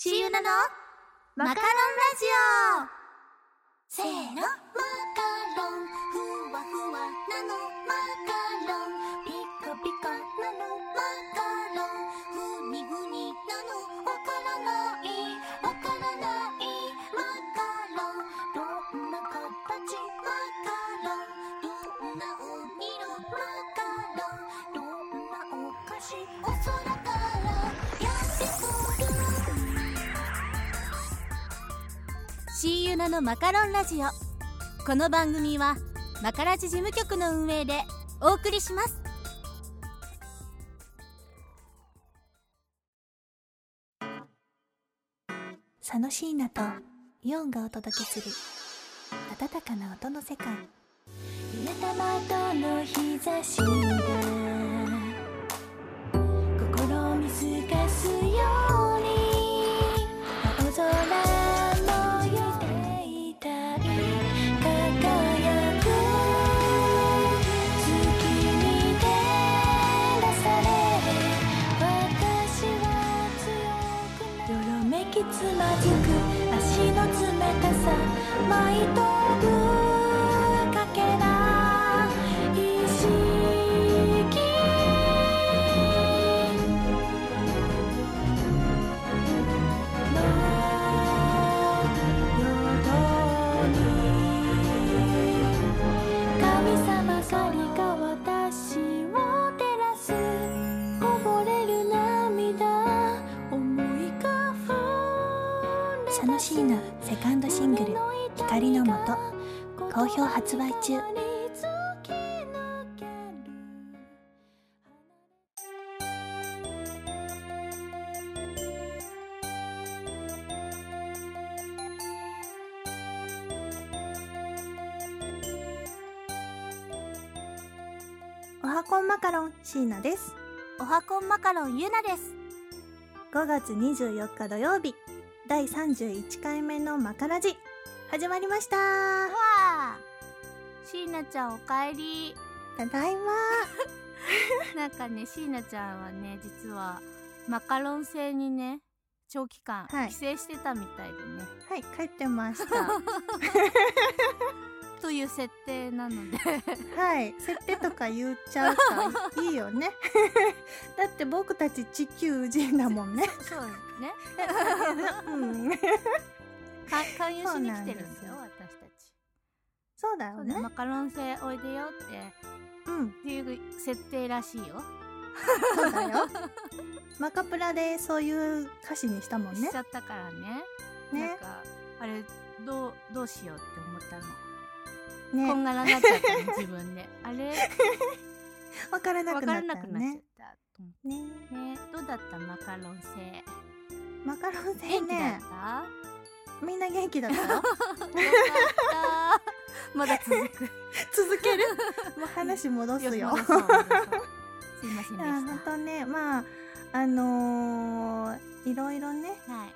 シユナの？マカロンラジオ。せーのマカシーユナのマカロンラジオ。この番組はマカラジ事務局の運営でお送りします。佐野椎名とイオンがお届けする温かな音の世界。揺れた窓の日差しが心を見透か solito. 発売中。おはこんマカロン椎名です。おはこんマカロンゆなです。5月24日土曜日。第31回目のマカラジ。始まりました。わあしーなちゃんおかえり。ただいま。なんかねしーなちゃんはね実はマカロン星にね長期間はい。帰省してたみたいでね、はい帰ってました。という設定なので。はい。設定とか言っちゃうからいいよね。だって僕たち地球人だもんね。そうね。うん。か勧誘しに来てるんですよ私たちそうだよね。マカロン星おいでよって。うん。っていう設定らしいよ、そうだよ。マカプラでそういう歌詞にしたもんね。しちゃったからね。なんねかあれどうどうしようって思ったの、こんねがらなっちゃったの 自分で。あれ？わからなわくなったからなくなっちゃっねたねて。ね。どうだった？マカロン星。マカロン星元気だねみんな元気だった？よよかったまだ続く。続ける？もう話戻すよ。すいません本し当ねまああのー、いろいろね。たはい。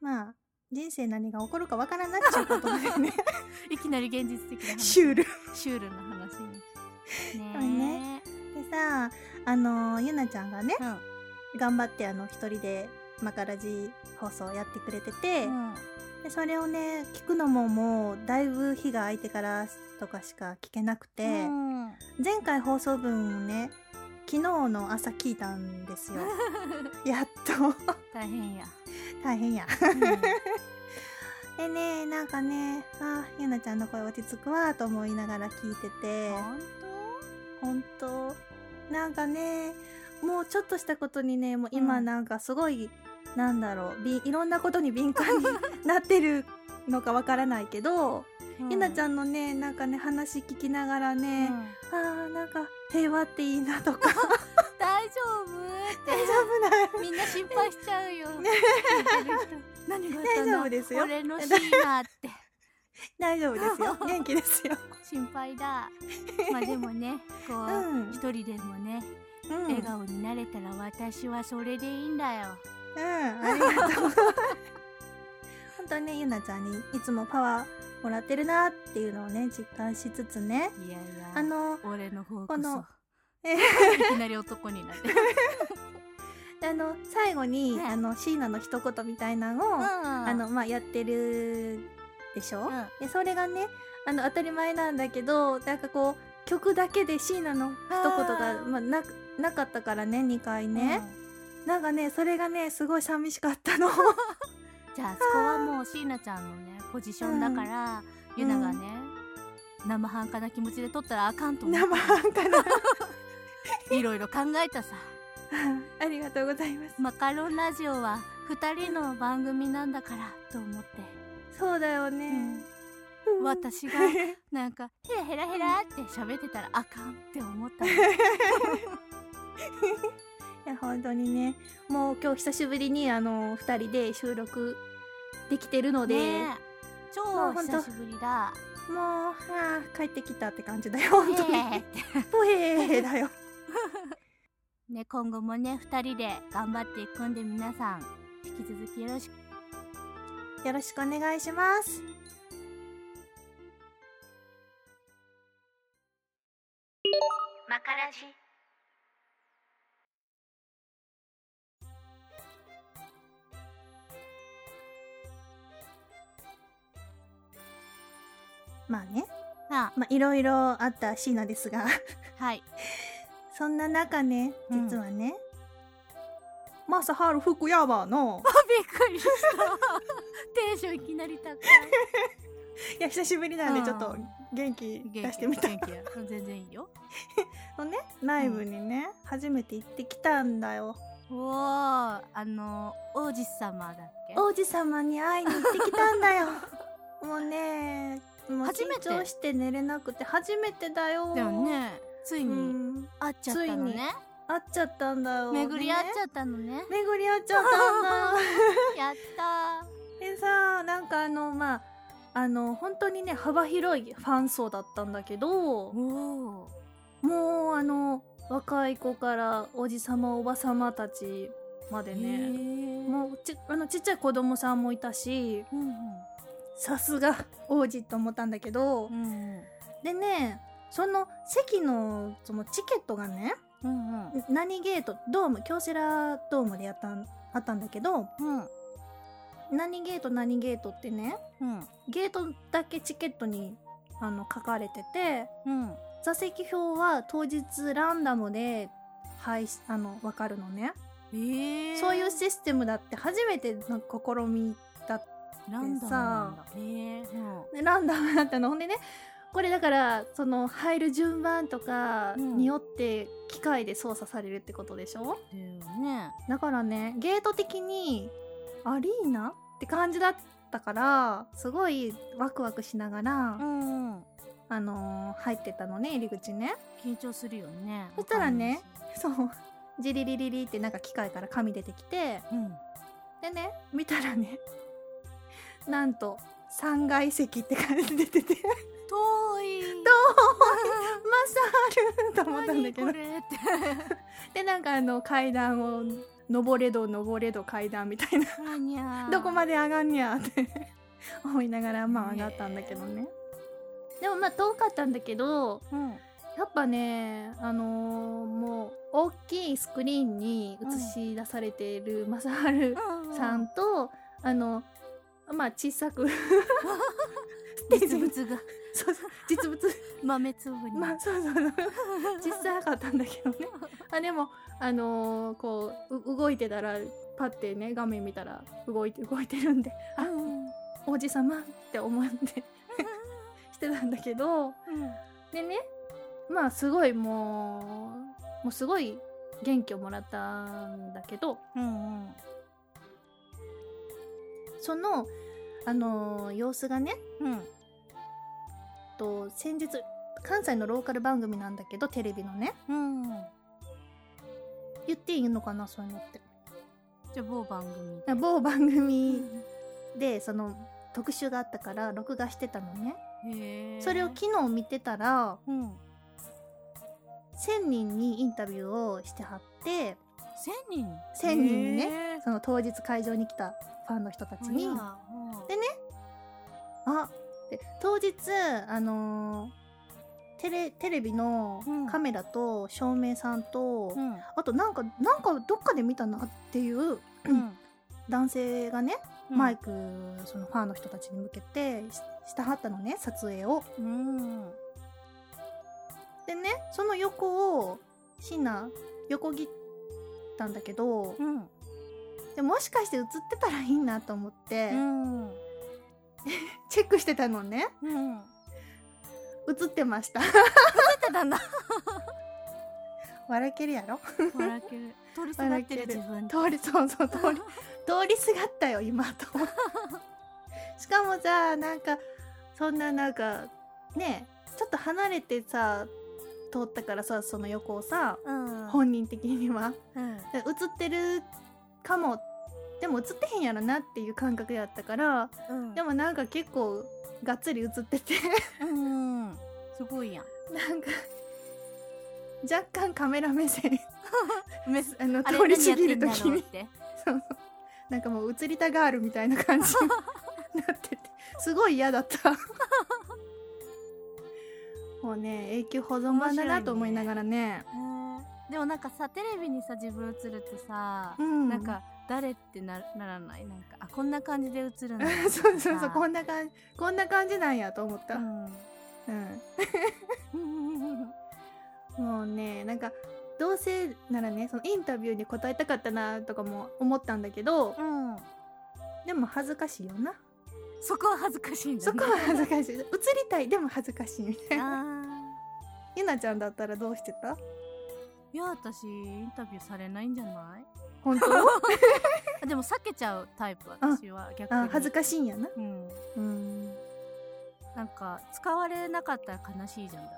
まあ人生何が起こるかわからなっちゃうことでね。いきなり現実的な話。シュール。シュールな話にこれね。でさあのー、ゆなちゃんがねうん。頑張ってあの一人でマカラジ放送やってくれてて、うんでそれをね聞くのももうだいぶ日が空いてからとかしか聞けなくて、うん。前回放送分をね昨日の朝聞いたんですよ。やっと。大変や、大変や。うん。でねなんかねあゆなちゃんの声落ち着くわと思いながら聞いてて。本当？本当。なんかねもうちょっとしたことにねもう今うん。なんかすごい、なんだろうびいろんなことに敏感になってるのかわからないけど、ゆなちゃん、んのねなんかね話聞きながらうね、ん。あーなんか平和っていいなとか。大丈夫大丈夫だみんな心配しちゃうよ。ね。何があったの？大丈夫ですよ。俺のシーナって。大丈夫ですよ。元気ですよ。心配だ。まあでもねこう、うん。一人でもねうん。笑顔になれたら私はそれでいいんだようんありがとう。本当にねゆなちゃんにいつもパワーもらってるなっていうのをね実感しつつね。いやいやあの俺の方この えいきなり男になって。あの最後に、はいあの椎名の一言みたいなのを、ああのまあやってるでしょ、うん。でそれがねあの当たり前なんだけどなんかこう曲だけで椎名の一言がまあ、ななかったからね2回ね、なんかねそれがねすごい寂しかったの。じゃあそこはもう椎名ちゃんのねポジションだから、ゆながね、生半可な気持ちで撮ったらあかんと思って。生半可な。いろいろ考えたさ。ありがとうございます。マカロンラジオは2人の番組なんだからと思って、そうだよね、うん。私が なんかヘラヘラヘラって喋ってたらあかんって思ったのいや本当にね。もう今日久しぶりにあの2人で収録できてるので、ねえ。超久しぶりだ。もうはあ帰ってきたって感じだよ。本当に。ポヘーだよ。ね今後もね2人で頑張っていくんで皆さん引き続きよろしく。よろしくお願いします。マカラジまあね。あ。まあいろいろあった椎名ですが。はい。そんな中ねうん。実はね、マサハル福山の。びっくりした。テンションいきなり高い。いや久しぶりなんでうんちょっと元気出してみた。元気や全然いいよ。のねライブにね、初めて行ってきたんだよ。おーあの王子様だっけ？王子様に会いに行ってきたんだよ。もうね初めて緊張して寝れなくて初めてだよ。だよね。ついうにん。会っちゃったのね。会っちゃったんだよ。巡り合っちゃゃったのね。巡り合っちゃったんだ やった。でさなんかあのまああの本当にね幅広いファン層だったんだけどもうあの若い子からおじさまおばさまたちまでね。もうちあのちっちゃい子供さんもいたしうんさすが王子と思ったんだけど、うんうんでねその席のそのチケットがねうんうん。何ゲートドーム京セラドームでやったんあったんだけどうん何ゲート何ゲートってねうんゲートだけチケットにあの書かれててうん座席表は当日ランダムで配しあの分かるのね、えー、そういうシステムだって初めての試みランダムなんだ。え。ランダムだったの。ほんでねこれだからその入る順番とかうん。によって機械で操作されるってことでしょ、だよね。だからねゲート的にアリーナって感じだったからすごいワクワクしながら、うんうん。あのー入ってたのね入り口ね。緊張するよねそしたらねそう。ジリリリリってなんか機械から紙出てきてうん。でね見たらねなんと3階席って感じで出てて。遠い。マサールと思ったんだけど。でなんかあの階段を登れど登れど階段みたいな。どこまで上がんにゃって。思いながらまあ上がったんだけどね。でもまあ遠かったんだけどうん。やっぱねあのーもう大きいスクリーンに映し出されているマサハルさんと、あのまあ小さく。実物が。そうそう。実物。豆粒に、まあそうそう。そう小さかったんだけどね。あでもあのーこうう動いてたらパッてね画面見たら動いて動いてるんであうん王子様って思ってしてたんだけどうん。でねまあすごいもうもうすごい元気をもらったんだけどうんうんそのあのー様子がねうん。と先日関西のローカル番組なんだけどテレビのね。うん。言っていいのかなそういうのって。じゃあ某番組で。某番組でその特集があったから録画してたのね。へーそれを昨日見てたらうん。1000人にインタビューをしてはって。千人？1000人にね。その当日会場に来たファンの人たちに。あでね。あで当日あのーテレテレビのうん。カメラと照明さんと、うん。あとなんかなんかどっかで見たなっていううん。男性がね、うん。マイクそのファンの人たちに向けてししたはったのね撮影を。うん。でねその横をシナ横切ったんだけど、うんでもしかして映ってたらいいなと思って、うん。チェックしてたのね。うん。映ってました。出てたんだ。笑けるやろ？笑ける。通りすがってる自分。通りそうそう通り。通りすがったよ今と。しかもさなんかそんななんかねちょっと離れてさ通ったからさその横をさうん。本人的には。うん。で映ってるかもでも映ってへんやろなっていう感覚やったからうん。でもなんか結構がっつり映ってて。うんすごいやん。なんか若干カメラ目線。めあの通り過ぎる時に。そうなんかもう映りたがるみたいな感じに なってて。すごい嫌だった。もうね永久保存版だなと思いながらね。へー。でもなんかさテレビにさ自分映るってさ、うん。なんか誰ってなならない？なんかあこんな感じで映るんだ。そうそうそうこんんな感じこんな感じなんやと思った、ううん。ん もうねなんかどうせならねそのインタビューに答えたかったなとかも思ったんだけどうん。でも恥ずかしいよな。そこは恥ずかしいんだ、ね、そこは恥ずかしい。映りたいでも恥ずかしいみたいな。あゆなちゃんだったらどうしてた？ーいや私インタビューされないんじゃない？本当？あでも避けちゃうタイプ私は逆に。あ恥ずかしいんやな。うん。うん。なんか使われなかったら悲しいじゃんだ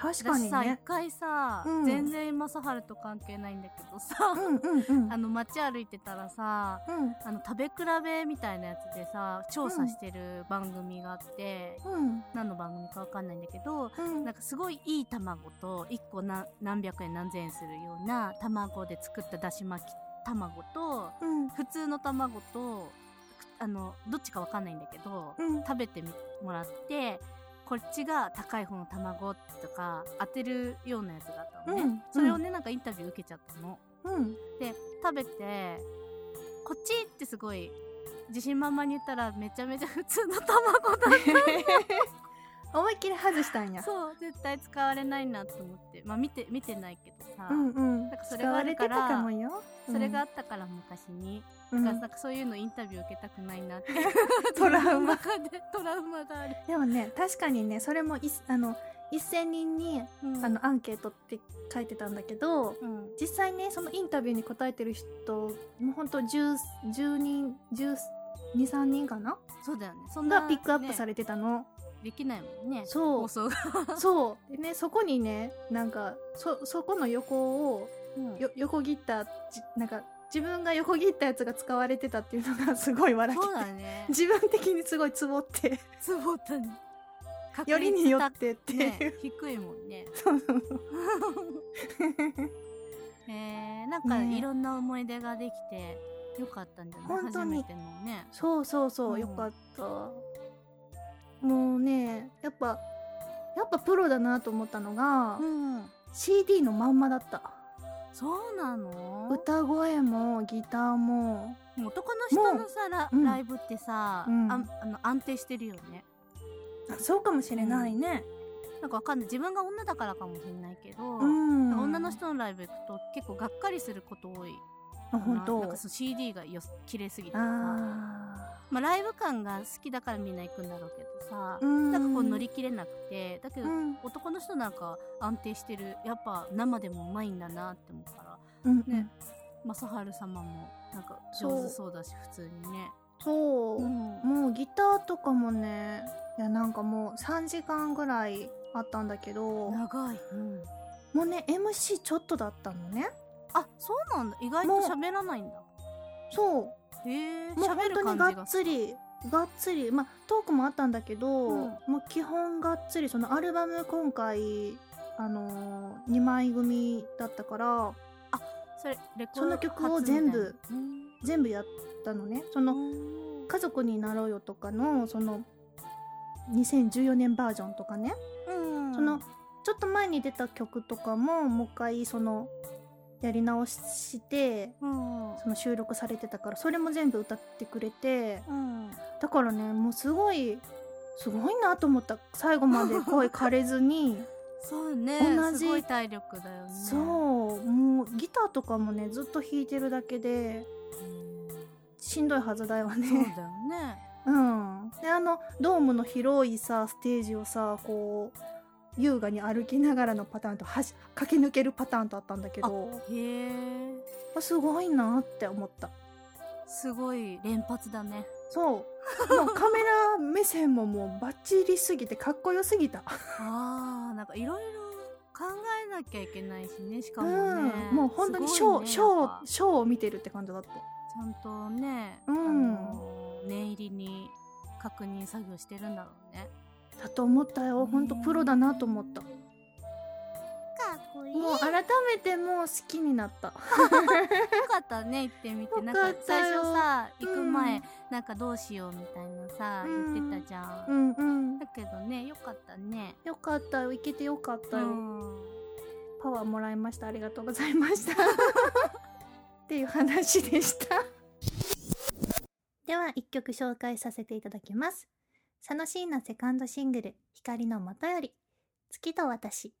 確か私さ一にね回さ、うん。全然正治と関係ないんだけどさ、うんうんうん。あの街歩いてたらさうん。あの食べ比べみたいなやつでさ調査してる番組があって、うん。何の番組かわかんないんだけどうん。なんかすごいいい卵と1個な何百円何千円するような卵で作っただし巻き卵とうん。普通の卵とくあのどっちかわかんないんだけど、うん。食べてみもらってこっちが高い方の卵とか当てるようなやつがあったのね、うんそれをねなんかインタビュー受けちゃったの。うん。で食べてこっちってすごい自信満々に言ったらめちゃめちゃ普通の卵だっ 思いっきり外したんや。たそう絶対使われないなと思って。まあ見て見てないけどさ、うんうん。なんかそれがあるかられてたかもよ。それがあったから昔に、うん。だからなんかそういうのインタビュー受けたくないなって。トラウマ。自分の中でトラウマがある、でもね確かにねそれもいあの1000人にうん。あのアンケートって書いてたんだけどうん。実際ねそのインタビューに答えてる人もうほんと 10, 10人123人かな？そうだよね。そんながピックアップされ、れてたの、できないもんね。そう。放送が、そう。でねそこにねなんかそそこの横をうん。よ横切ったじなんか自分が横切ったやつが使われてたっていうのが すごい笑けそうだてね。自分的にすごいツボって。つぼったね。よりによってっていう、ね低いもんね。そうそうそう。えー、なんかね。いろんな思い出ができてよかったんじゃない？本当に。初めてのね。そうそうそう、うん。よかったもうねやっぱやっぱプロだなと思ったのが、うん、CD のまんまだった。そうなの？歌声もギターも。男の人のさラ,、うん。ライブってさ、うん。あんあの安定してるよね。あそうかもしれないね。なんかわかんない。自分が女だからかもしれないけど、うん、女の人のライブ行くと結構がっかりすること多い。あ本当。な。んかその CD がよ綺麗すぎてさ。あまあ、ライブ感が好きだからみんな行くんだろうけどさ、ーうん。なんかこう乗り切れなくて。だけど、うん。男の人なんか安定してる。やっぱ生でもうまいんだなって思うから。うんね。正治様もなんか上手そうだし普通にね。そう、うん。もうギターとかもねいやなんかもう3時間ぐらいあったんだけど。長い、うん、もうね MC ちょっとだったのねあそうなんだ。意外と喋らないんだ。そう。へえもう本当にががっつりがっつりまあトークもあったんだけど、うん。もう基本がっつりそのアルバム今回あのー、2枚組だったからそれレコードその曲を全部全部やったのね。その「家族になろうよ」とかのその2014年バージョンとかね。うんうん。そのちょっと前に出た曲とかももう一回そのやり直してうんその収録されてたからそれも全部歌ってくれてうん。だからねもうすごいすごいなと思った。最後まで 声枯れずにそうね。同じすごい体力だよね。そう。もうギターとかもねずっと弾いてるだけでうんしんどいはずだよそうね。だよね。うん、であのドームの広いさステージをさこう優雅に歩きながらのパターンとはし駆け抜けるパターンとあったんだけどへえ。あすごいなって思った。すごい連発だね。そう。もうカメラ目線ももうバッチリすぎてかっこよすぎた、あーなんかいろいろ考えなきゃいけないしねしかうもね、ん、もう本当にショー、ショーショーを見てるって感じだった。ちゃんとね、うん。あの念入りに確認作業してるんだろうねだと思ったよ。本当プロだなと思った。いい。もう改めてもう好きになった。よかったね。行ってみて。なんよか最初さ行く前、うんなんかどうしようみたいなさ、うん。言ってたじゃん、うんうん。だけどねよかったね。よかったよ。行けてよかったよ、うん。パワーもらいました。ありがとうございました。っていう話でした。では一曲紹介させていただきます佐野椎名セカンドシングル「光の元より月と私」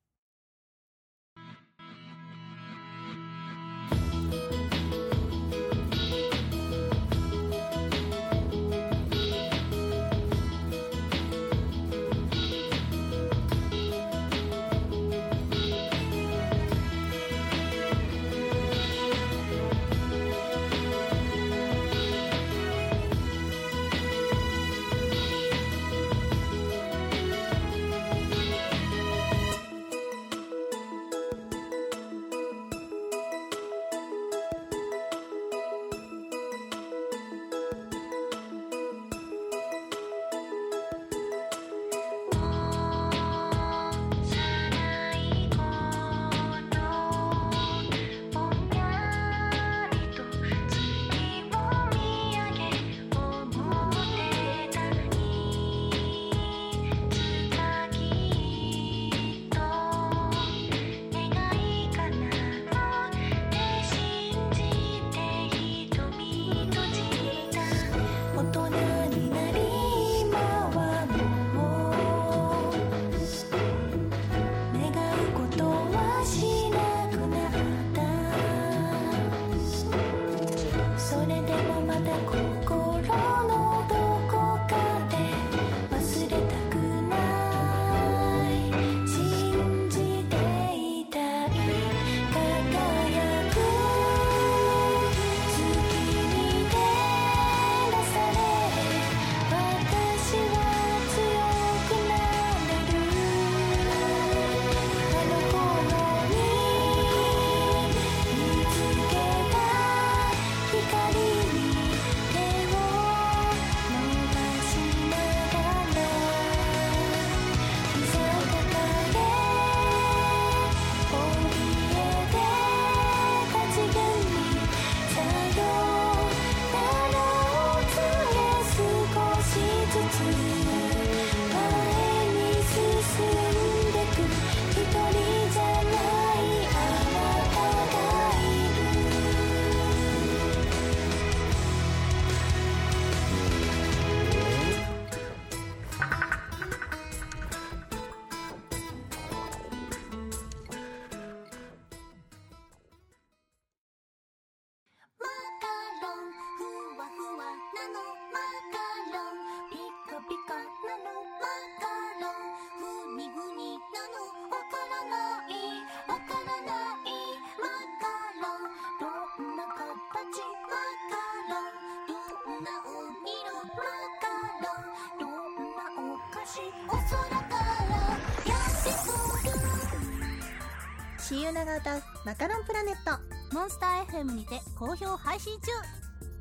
ナが歌うマカロンプラネット。モンスター FM にて好評配信中。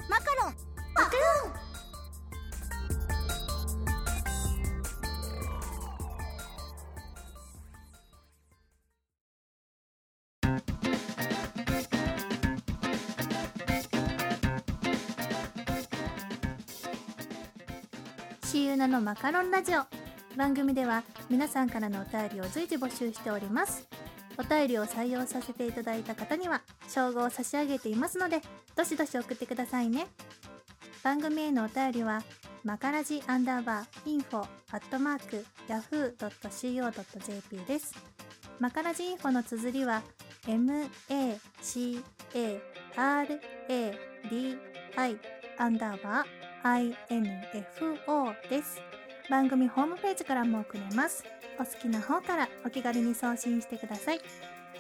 マカロンマカロン。シユナのマカロンラジオ。番組では皆さんからのお便りを随時募集しております。お便りを採用させていただいた方には称号を差し上げていますのでどしどし送ってくださいね。番組へのお便りはマカラジアンダーバーインフォアットマークヤフー .co.jp です。マカラジインフォの綴りは MACARADI アンダーバー INFO です。番組ホームページからも送れます。お好きな方からお気軽に送信してください。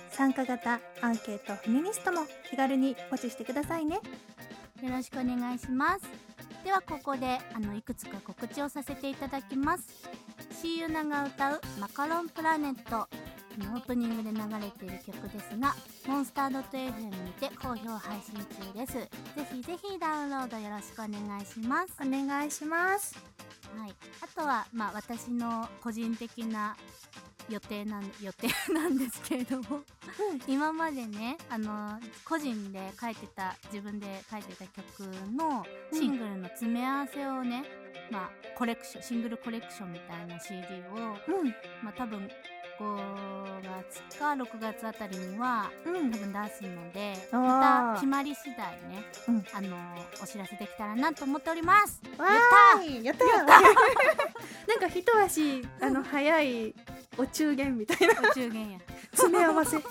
参加型アンケートフェミニストも気軽にポチしてくださいね。よろしくお願いします。ではここであのいくつか告知をさせていただきます。シーユナが歌うマカロンプラネット。のオープニングで流れている曲ですがモンスター .fm にて好評配信中です。ぜひぜひダウンロードよろしくお願いします。お願いしますはい、あとは、まあ、私の個人的な予定なん予定なんですけれども、今までねあの個人で書いてた自分で書いてた曲のシングルの詰め合わせをね、まあ、コレクションシングルコレクションみたいな CD を、うん。まあ、多分5月か6月あたりにはうん。多分出すのでまた決まり次第ね、うん。あのお知らせできたらなと思っております。やったやっ なんか一足あの早いお中元みたいな。お中元や。詰め合わせ。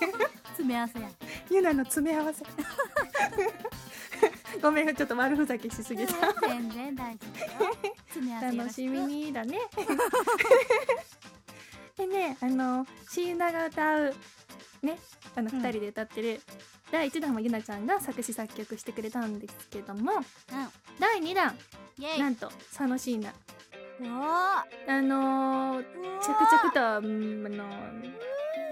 詰め合わせや。ユナの詰め合わせ。ごめんちょっと悪ふざけしすぎた。全然大丈夫楽しみにだねでねあのシーナが歌うねあのうん。二人で歌ってる、第1弾もゆなちゃんが作詞作曲してくれたんですけどもうん。第2弾イェイ。なんと佐野椎名あのー、着々と、うんあのー、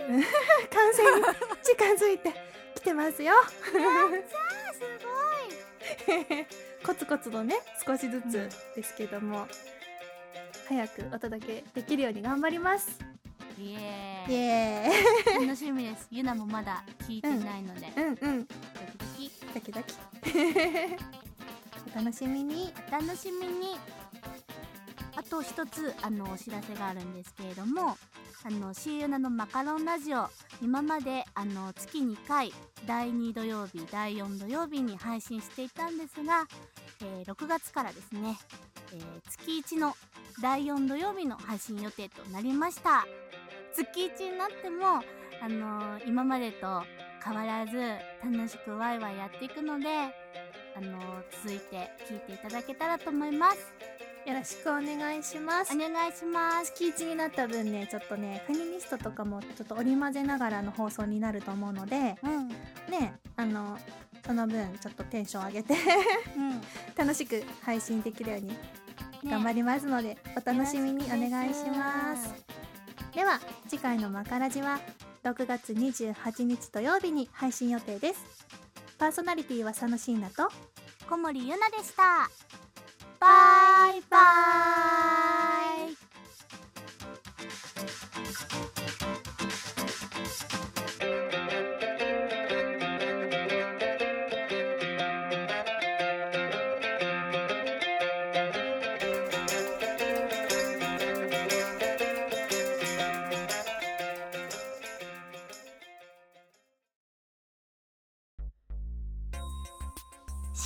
完成に近づいてきてますよ。す コツコツとね少しずつですけども、早くお届けできるように頑張りますイエイ。ーイ。エ楽しみです。ゆなもまだ聞いてないので、ーイうんうん。ドキドキ。ドキドキ。お 楽しみに。お楽しみに。あと一つあのお知らせがあるんですけれどもあの C ユナのマカロンラジオ今まであの月2回第2土曜日第4土曜日に配信していたんですが、えー6月からですね、えー月1の第4土曜日の配信予定となりました月1になってもあの今までと変わらず楽しくワイワイやっていくのであの続いて聞いていただけたらと思います。よろしくお願いします。お願いします。月1になった分ねちょっとねフェミニストとかもちょっと織り交ぜながらの放送になると思うのでうん。ねあのその分ちょっとテンション上げてうん。楽しく配信できるようにね。頑張りますので、お楽しみにお願いしますでは次回のマカラジは6月28日土曜日に配信予定です。パーソナリティは佐野椎名と小森ゆなでした。バイバイ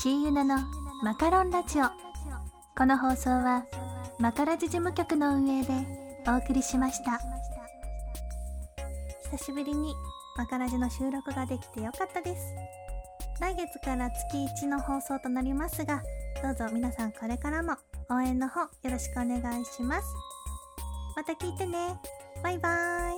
シーユナのマカロンラジオ。この放送はマカラジ事務局の運営でお送りしました。久しぶりにマカラジの収録ができてよかったです。来月から月1の放送となりますがどうぞ皆さんこれからも応援の方よろしくお願いします。また聞いてね。バイバーイ。